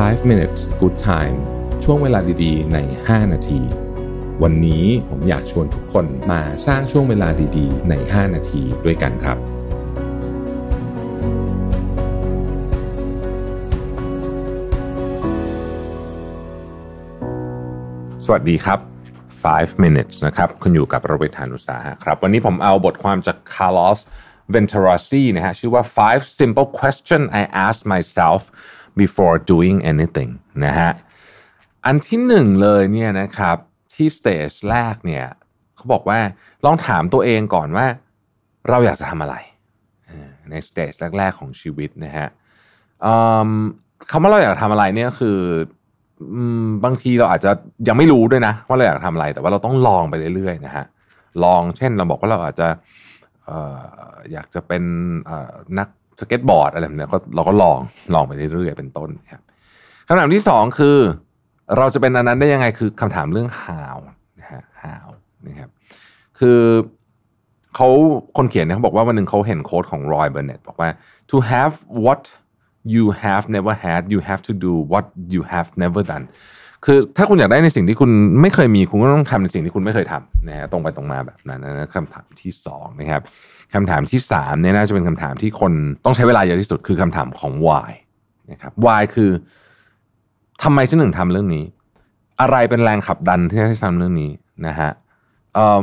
5 minutes good time ช่วงเวลาดีๆ ใน 5 นาที วันนี้ผมอยากชวนทุกคนมาสร้างช่วงเวลาดีๆ ใน 5 นาทีด้วยกันครับ สวัสดีครับ 5 minutes นะครับ คุณอยู่กับโรเบิร์ตานุสาหะครับ วันนี้ผมเอาบทความจาก Carlos Venturasi นะฮะ ชื่อว่า five simple question I ask myself before doing anything นะฮะอันที่หนึ่งเลยเนี่ยนะครับที่ stage แรกเนี่ยเขาบอกว่าลองถามตัวเองก่อนว่า เราอยากจะทำอะไร ใน stage แรก ๆ ของชีวิตนะฮะคำว่าเราอยากทำอะไรเนี่ยคือบางทีเราอาจจะยังไม่รู้ด้วยนะ ว่าเราอยากทำอะไร แต่ว่าเราต้องลองไปเรื่อยๆนะฮะลองเช่นเราบอกว่าเราอาจจะอยากจะเป็นนัก สเก็ตบอร์ดอะไรแบบนี้ก็เราก็ลองลองไปเรื่อยๆเป็นต้นครับคำถามที่สองคือ เราจะเป็นอันนั้นได้ยังไงคือคำถามเรื่อง how นะฮะ how นะครับคือเขาคนเขียนเนี่ยเขาบอกว่าวันหนึ่งเขาเห็น quote ของรอยเบอร์เน็ตบอกว่า to have what you have never had you have to do what you have never done คือถ้าคุณอยากได้ในสิ่งที่คุณไม่เคยมีคุณก็ต้องทำในสิ่งที่คุณไม่เคยทำนะฮะตรงไปตรงมาแบบนั้นนะคำถามที่สองนะครับคำถามที่สามเนี่ยน่าจะเป็นคำถามที่คนต้องใช้เวลาเยอะที่สุดคือคำถามของ why นะครับ why คือทำไมฉันถึงทำเรื่องนี้ อะไรเป็นแรงขับดันที่ให้ทำเรื่องนี้นะฮะเออ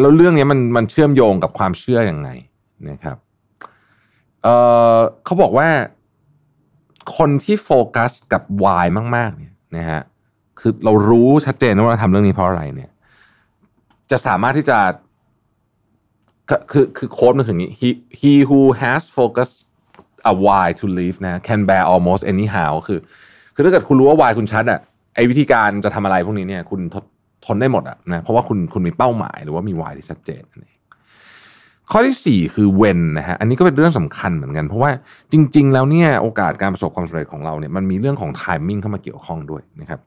แล้วเรื่องนี้มันมันเชื่อมโยงกับความเชื่ออยังไงนะครับเออเขาบอกว่าคนที่โฟกัสกับ why มากๆเนี่ยนะฮะ คือเรารู้ชัดเจนว่าเราทำเรื่องนี้เพราะอะไรเนี่ย จะสามารถที่จะคือคือโค้ดมันคืออย่างนี้ he he who has focused a why to live นะ can bear almost anyhow คือ คือถ้าเกิดคุณรู้ว่า why คุณชัดอะไอวิธีการจะทำอะไรพวกนี้เนี่ยคุณทนได้หมดอะนะเพราะว่าคุณคุณมีเป้าหมายหรือว่ามี why ที่ชัดเจนนั่ข้อที่4คือ when นะฮะอันนี้ก็เป็นเรื่องสำคัญเหมือนกัน เพราะว่าจริง ๆ แล้วเนี่ยโอกาสการประสบความสำเร็จของเราเนี่ยมันมีเรื่องของ timing เข้ามาเกี่ยวข้องด้วยนะครับ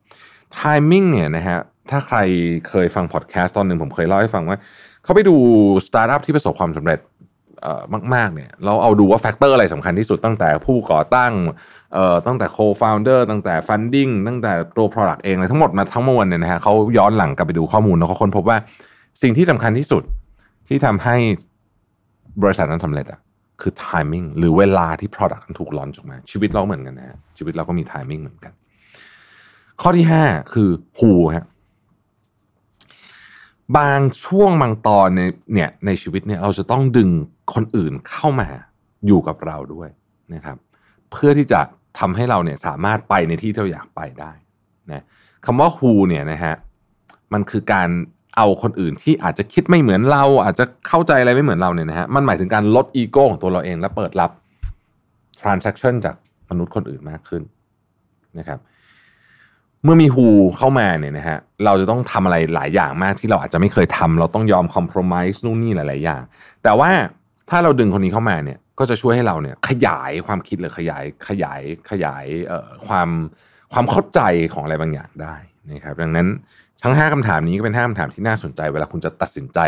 timing เนี่ยนะฮะถ้าใครเคยฟังพอดแคสต์ตอนหนึ่งผมเคยเล่าให้ฟังว่า เขาไปดูสตาร์ทอัพที่ประสบความสำเร็จมากๆเนี่ยเราเอาดูว่า factor อะไรสำคัญที่สุดตั้งแต่ผู้ก่อตั้งตั้งแต่ co-founder ตั้งแต่ funding ตั้งแต่ตัว Product เองเลยทั้งหมดมาทั้งมวลเนี่ยนะฮะเขาย้อนหลังกลับไปดูข้อมูลแล้วเขาค้นพบว่าสิ่งที่สำคัญที่สุดที่ทำให้บริษัทนั้นสำเร็จอะคือ timing หรือเวลาที่ Product นั้นถูก launch ออกมา ชีวิตเราเหมือนกันนะฮะชีวิตเราก็มี timing เหมือนกัน ข้อที่ห้าคือ who ฮะบางช่วงบางตอนในเนี่ยในชีวิตเนี่ยเราจะต้องดึงคนอื่นเข้ามาอยู่กับเราด้วยนะครับ เพื่อที่จะทำให้เราเนี่ยสามารถไปในที่ที่เราอยากไปได้นะคำว่า who เนี่ยนะฮะมันคือการเอาคนอื่นที่อาจจะคิดไม่เหมือนเรา อาจจะเข้าใจอะไรไม่เหมือนเราเนี่ยนะฮะมันหมายถึงการลดอีโก้ของตัวเราเอง และเปิดรับ transaction จากมนุษย์คนอื่นมากขึ้นนะครับ เมื่อมีฮูเข้ามาเนี่ยนะฮะเราจะต้องทำอะไรหลายอย่างมากที่เราอาจจะไม่เคยทำเราต้องยอมคอมเพลมไพร์นู่นนี่หลาย ๆ อย่าง แต่ว่าถ้าเราดึงคนนี้เข้ามาเนี่ยก็จะช่วยให้เราเนี่ยขยายความคิดหรือขยายขยายขยายเอ่อความความเข้าใจของอะไรบางอย่างได้นะครับดังนั้นทั้ง 5คำถามนี้ก็เป็น 5คำถามที่น่าสนใจ เวลาคุณจะตัดสินใจ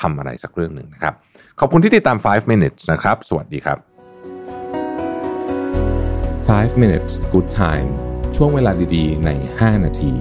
ทำอะไรสักเรื่องหนึ่งนะครับ ขอบคุณที่ติดตาม 5 minutes นะครับ สวัสดีครับ 5 minutes good time ช่วงเวลาดีๆ ใน 5 นาที